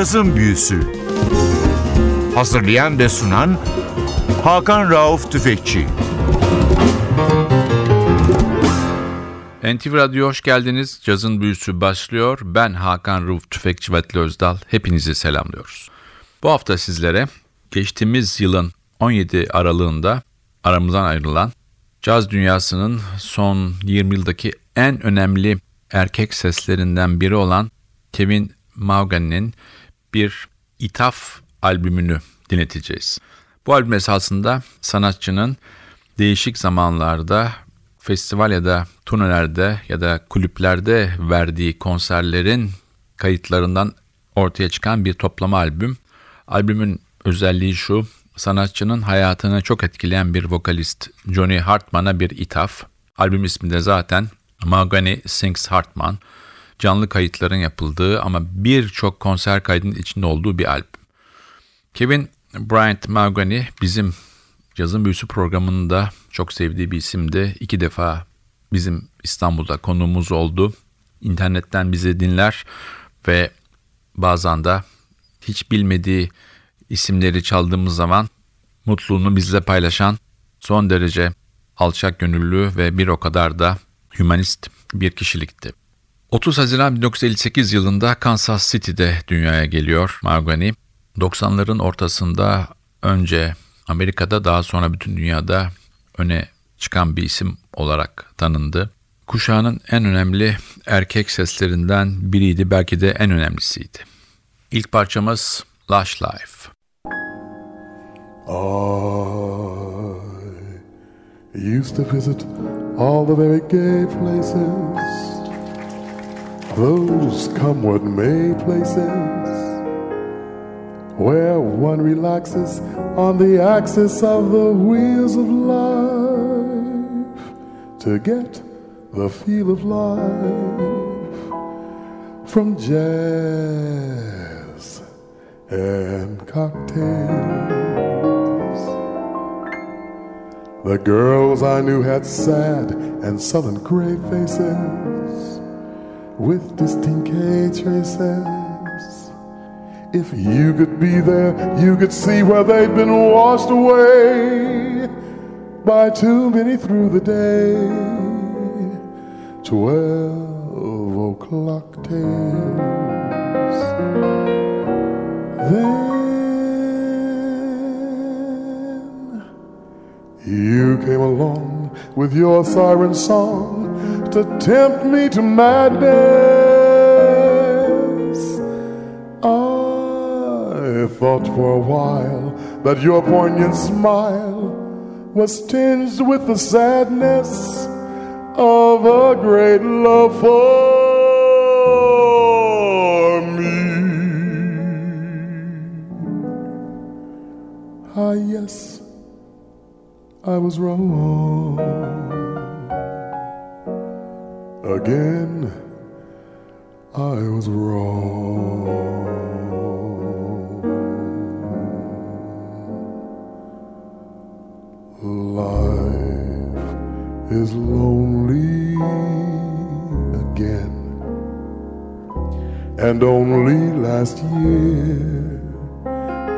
Cazın Büyüsü Hazırlayan ve sunan Hakan Rauf Tüfekçi NTV Radyo hoş geldiniz. Cazın Büyüsü başlıyor. Ben Hakan Rauf Tüfekçi Vatli Özdal. Hepinizi selamlıyoruz. Bu hafta sizlere geçtiğimiz yılın 17 aralığında aramızdan ayrılan caz dünyasının son 20 yıldaki en önemli erkek seslerinden biri olan Kevin Maugani'nin bir ithaf albümünü dinleteceğiz. Bu albüm esasında sanatçının değişik zamanlarda festival ya da turnelerde ya da kulüplerde verdiği konserlerin kayıtlarından ortaya çıkan bir toplama albüm. Albümün özelliği şu, sanatçının hayatını çok etkileyen bir vokalist Johnny Hartman'a bir ithaf. Albüm ismi de zaten Mahogany Sings Hartman. Canlı kayıtların yapıldığı ama birçok konser kaydının içinde olduğu bir albüm. Kevin Bryant Mahogany bizim Cazın Büyüsü programında çok sevdiği bir isimdi. İki defa bizim İstanbul'da konuğumuz oldu. İnternetten bizi dinler ve bazen de hiç bilmediği isimleri çaldığımız zaman mutluluğunu bizle paylaşan son derece alçak gönüllü ve bir o kadar da hümanist bir kişilikti. 30 Haziran 1958 yılında Kansas City'de dünyaya geliyor Margani. 90'ların ortasında önce Amerika'da daha sonra bütün dünyada öne çıkan bir isim olarak tanındı. Kuşağının en önemli erkek seslerinden biriydi, belki de en önemlisiydi. İlk parçamız Lush Life. I used to visit all the very gay places, those come what may places, where one relaxes on the axis of the wheels of life to get the feel of life from jazz and cocktails. The girls I knew had sad and sullen gray faces with distinct traces. If you could be there, you could see where they'd been washed away by too many through the day. Twelve o'clock tales. Then you came along with your siren song to tempt me to madness. I thought for a while that your poignant smile was tinged with the sadness of a great love for me. Ah, yes, I was wrong. Again, I was wrong. Life is lonely again. And only last year,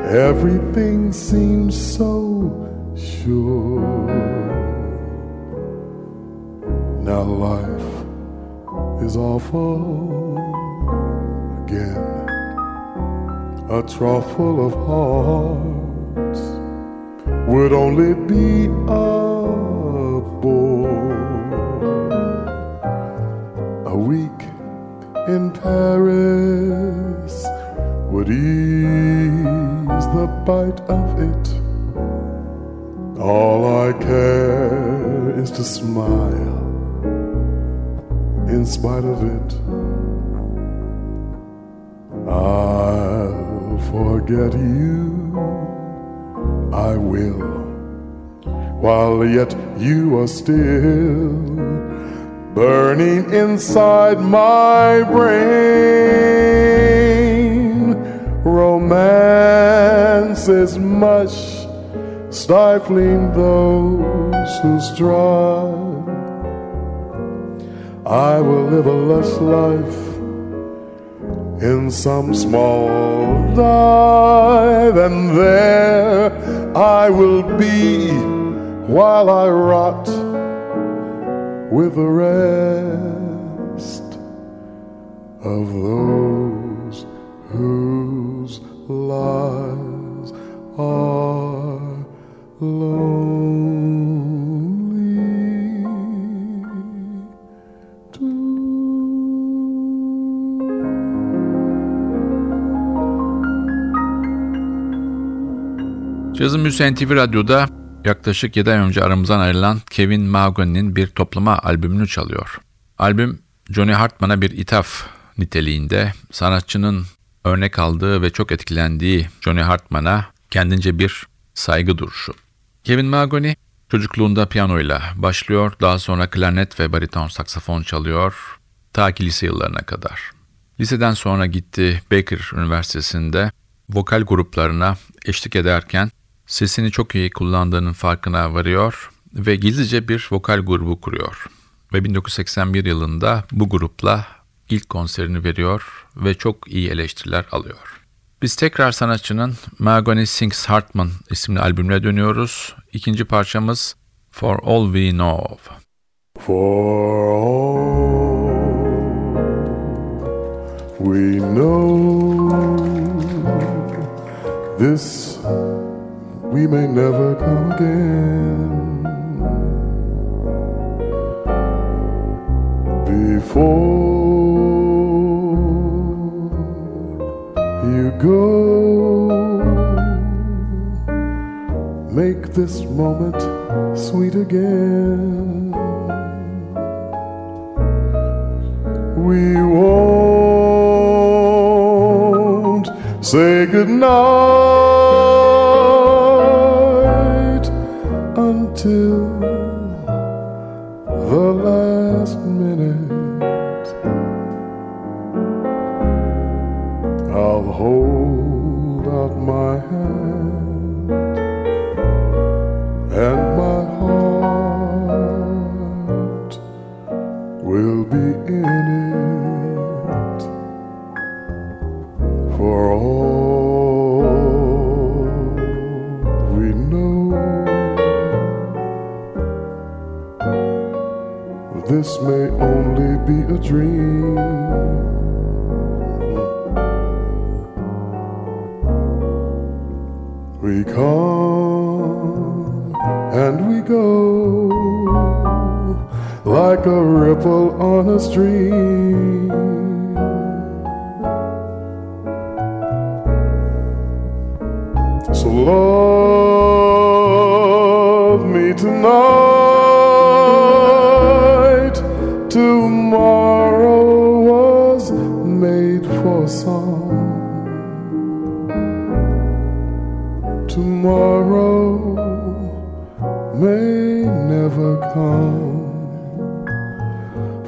everything seemed so sure. Now life is awful again. A trough full of hearts would only be a bore. A week in Paris would ease the bite of it. All I care is to smile in spite of it. I'll forget you, I will, while yet you are still burning inside my brain. Romance is mush, stifling those who strive. I will live a lush life in some small dive, and there I will be while I rot with the rest of those whose lives are lonely Cazın Müziği NTV Radyo'da yaklaşık 7 ay önce aramızdan ayrılan Kevin Mahoney'nin bir toplama albümünü çalıyor. Albüm Johnny Hartman'a bir ithaf niteliğinde sanatçının örnek aldığı ve çok etkilendiği Johnny Hartman'a kendince bir saygı duruşu. Kevin Mahoney çocukluğunda piyanoyla başlıyor, daha sonra klarnet ve bariton saksafon çalıyor ta ki lise yıllarına kadar. Liseden sonra gitti Baker Üniversitesi'nde vokal gruplarına eşlik ederken sesini çok iyi kullandığının farkına varıyor ve gizlice bir vokal grubu kuruyor. Ve 1981 yılında bu grupla ilk konserini veriyor ve çok iyi eleştiriler alıyor. Biz tekrar sanatçının Mahogany Sings Hartman isimli albümüne dönüyoruz. İkinci parçamız For All We Know. For all we know, this we may never come again. Before you go, make this moment sweet again. We won't say goodnight We come and we go like a ripple on a stream. So love me tonight.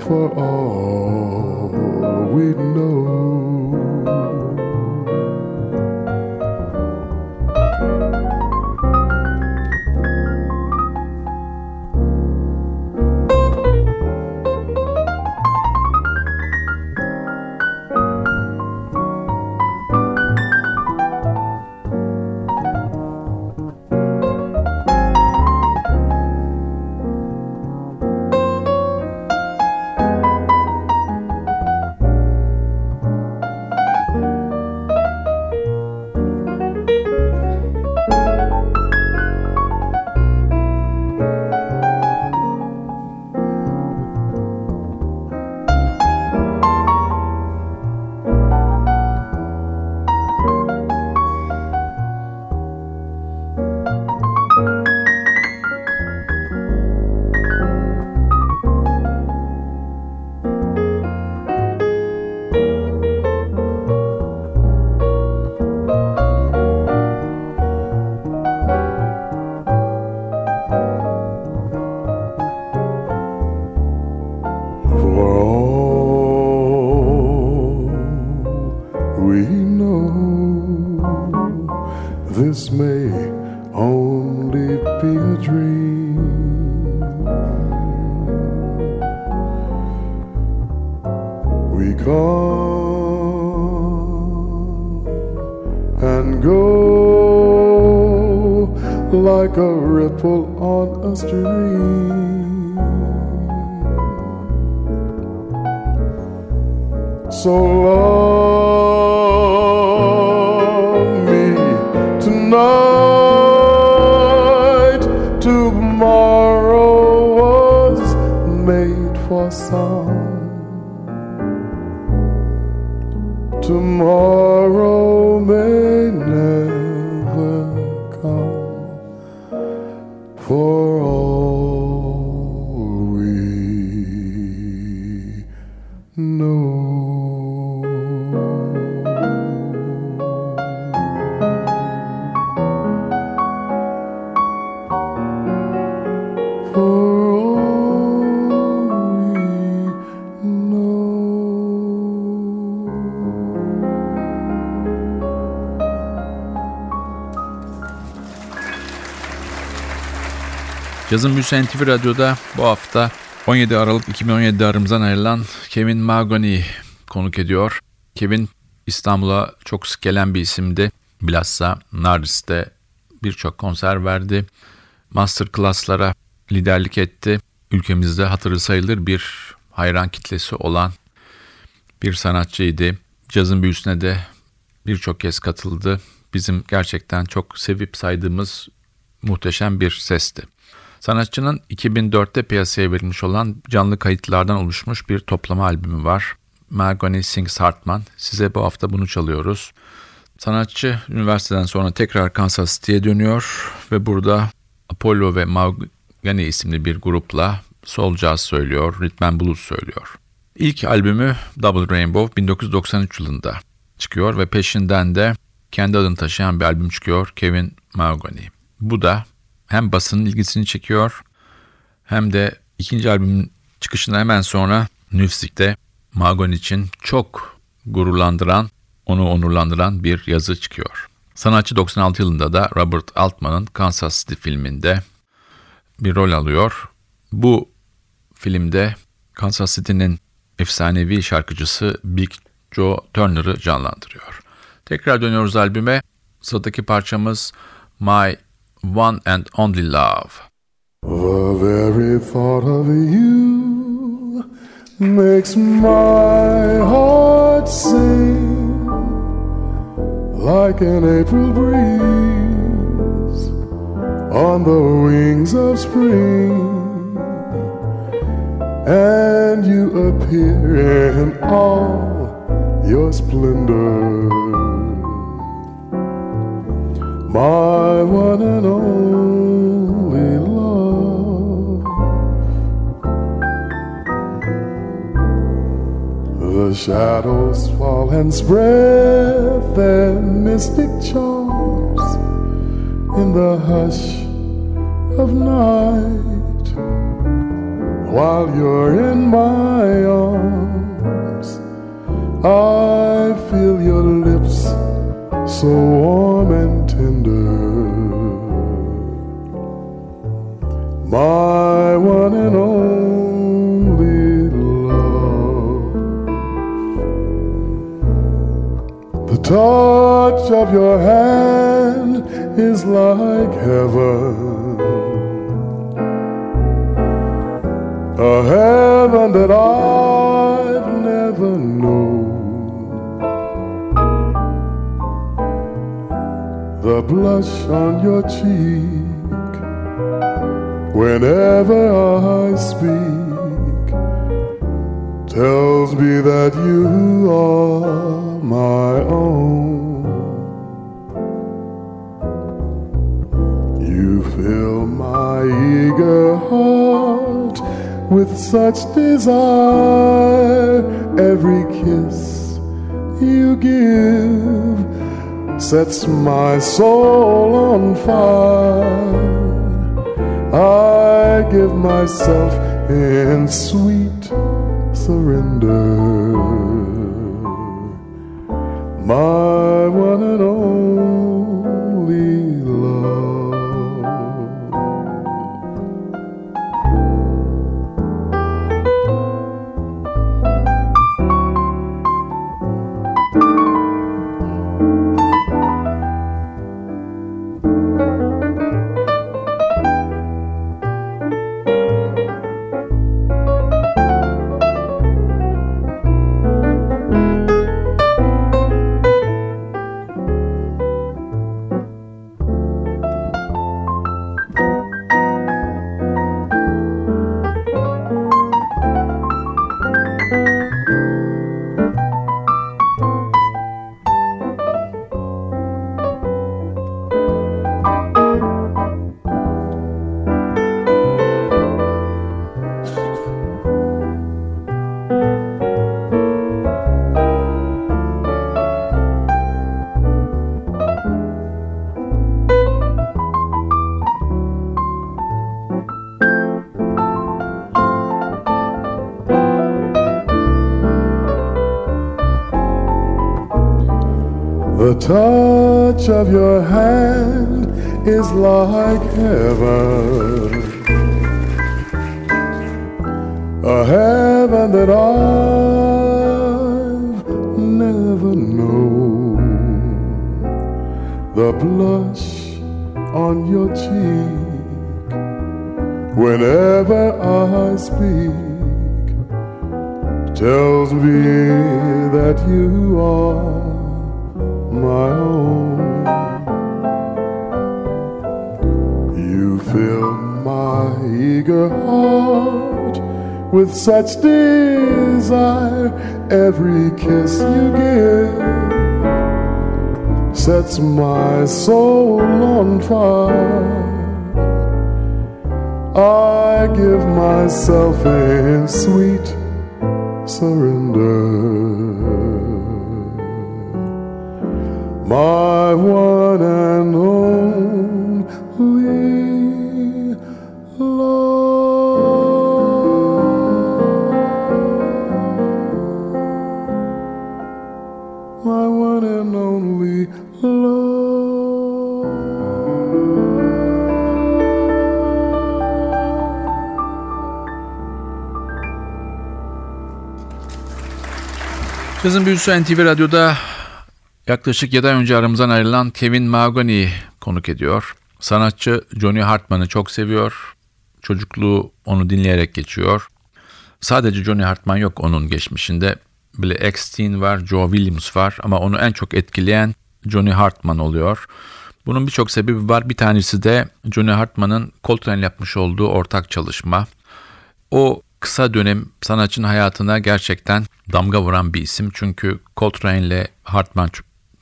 For all we know. Ripple on a stream. So love Cazın Büyüsü NTV Radyo'da bu hafta 17 Aralık 2017'de aramızdan ayrılan Kevin Mahoney konuk ediyor. Kevin İstanbul'a çok sık gelen bir isimdi. Bilhassa Nardis'te birçok konser verdi. Master class'lara liderlik etti. Ülkemizde hatırı sayılır bir hayran kitlesi olan bir sanatçıydı. Cazın büyüsüne de birçok kez katıldı. Bizim gerçekten çok sevip saydığımız muhteşem bir sesti. Sanatçının 2004'te piyasaya verilmiş olan canlı kayıtlardan oluşmuş bir toplama albümü var. Mahogany Sings Hartman. Size bu hafta bunu çalıyoruz. Sanatçı üniversiteden sonra tekrar Kansas City'ye dönüyor ve burada Apollo ve Mahogany isimli bir grupla soul jazz söylüyor, and blues söylüyor. İlk albümü Double Rainbow 1993 yılında çıkıyor ve peşinden de kendi adını taşıyan bir albüm çıkıyor Kevin Mahogany. Bu da hem basının ilgisini çekiyor hem de ikinci albümün çıkışından hemen sonra Newsweek'te Magon için çok gururlandıran, onu onurlandıran bir yazı çıkıyor. Sanatçı 96 yılında da Robert Altman'ın Kansas City filminde bir rol alıyor. Bu filmde Kansas City'nin efsanevi şarkıcısı Big Joe Turner'ı canlandırıyor. Tekrar dönüyoruz albüme. Sıradaki parçamız My One and Only Love. The very thought of you makes my heart sing like an April breeze on the wings of spring. And you appear in all your splendor my one and only love. The shadows fall and spread their mystic charms in the hush of night while you're in my arms. I feel your lips so warm and My one and only love. The touch of your hand is like heaven. A heaven that I've never known. the blush on your cheek whenever I speak tells me that you are my own. You fill my eager heart with such desire. Every kiss you give sets my soul on fire. I give myself in sweet surrender. My one and only touch of your hand is like heaven. A heaven that I've never known. The blush on your cheek whenever I speak tells me that you are my own. You fill my eager heart with such desire. Every kiss you give sets my soul on fire. I give myself in sweet surrender. My one and only love. My one and only Cazın büyüsü NTV Radyo'da yaklaşık 7 ay önce aramızdan ayrılan Kevin Mahogany konuk ediyor. Sanatçı Johnny Hartman'ı çok seviyor. Çocukluğu onu dinleyerek geçiyor. Sadece Johnny Hartman yok onun geçmişinde. Billy Eckstein var, Joe Williams var ama onu en çok etkileyen Johnny Hartman oluyor. Bunun birçok sebebi var. Bir tanesi de Johnny Hartman'ın Coltrane yapmış olduğu ortak çalışma. O kısa dönem sanatçının hayatına gerçekten damga vuran bir isim. Çünkü Coltrane ile Hartman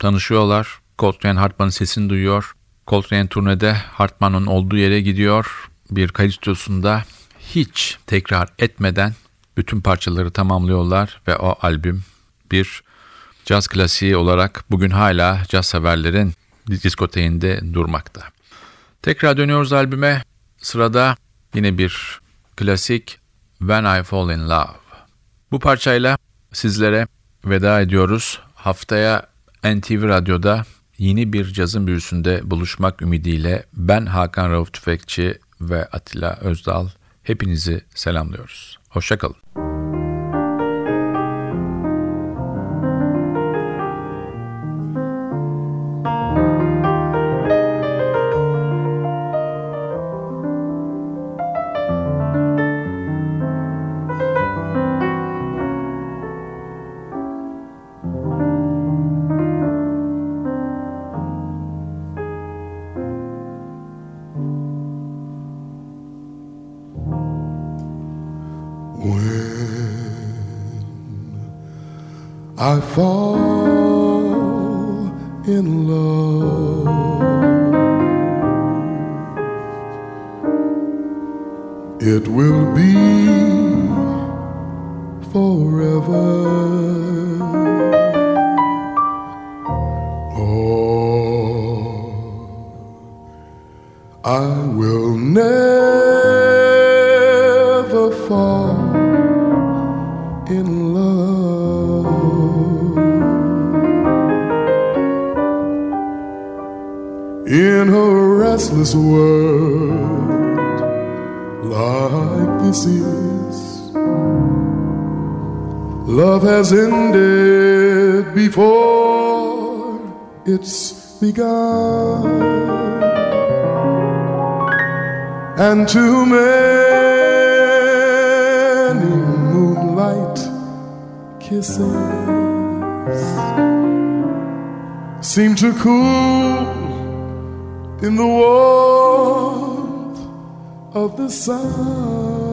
tanışıyorlar. Coltrane Hartman'ın sesini duyuyor. Coltrane turnede Hartman'ın olduğu yere gidiyor. Bir kayıt stüdyosunda hiç tekrar etmeden bütün parçaları tamamlıyorlar ve o albüm bir caz klasiği olarak bugün hala caz severlerin diskoteğinde durmakta. Tekrar dönüyoruz albüme. Sırada yine bir klasik When I Fall in Love. Bu parçayla sizlere veda ediyoruz. Haftaya NTV Radyo'da yeni bir cazın büyüsünde buluşmak ümidiyle ben Hakan Rauf Tüfekçi ve Atilla Özdal hepinizi selamlıyoruz. Hoşçakalın. Fall in love. It will be forever. Oh, I will never restless world like this is, love has ended before it's begun. And too many moonlight kisses seem to cool in the warmth of the sun.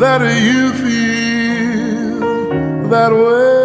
That you feel that way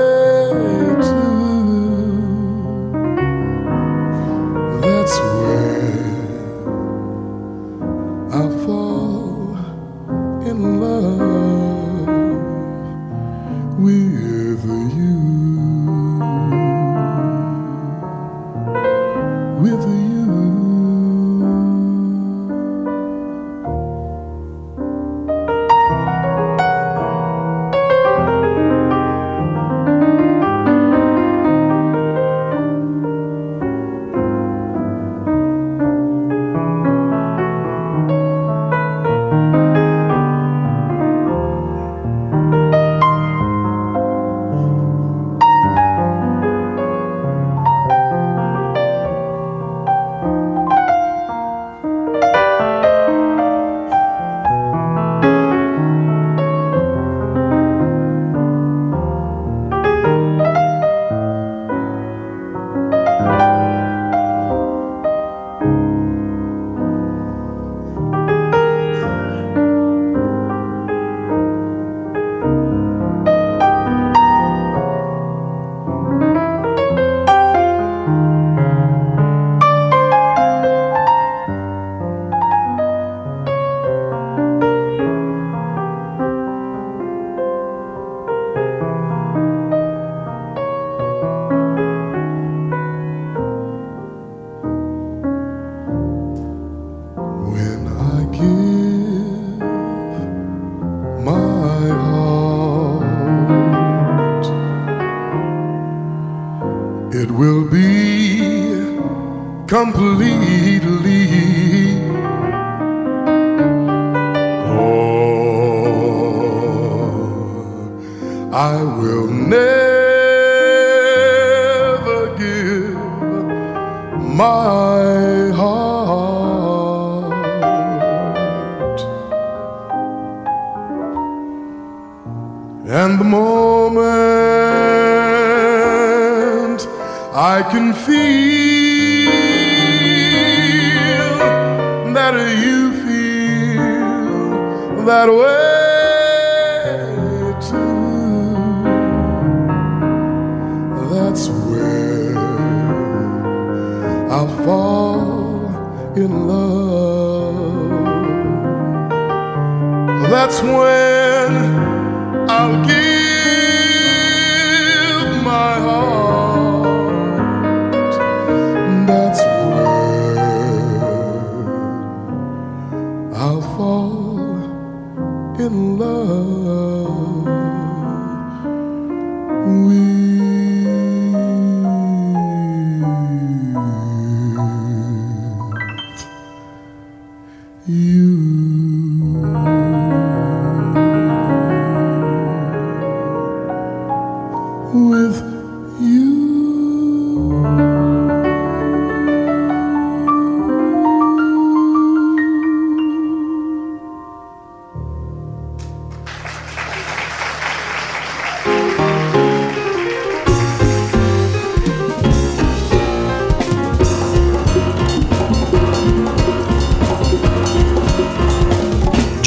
I can feel that you feel that way too. That's where I'll fall in love. That's when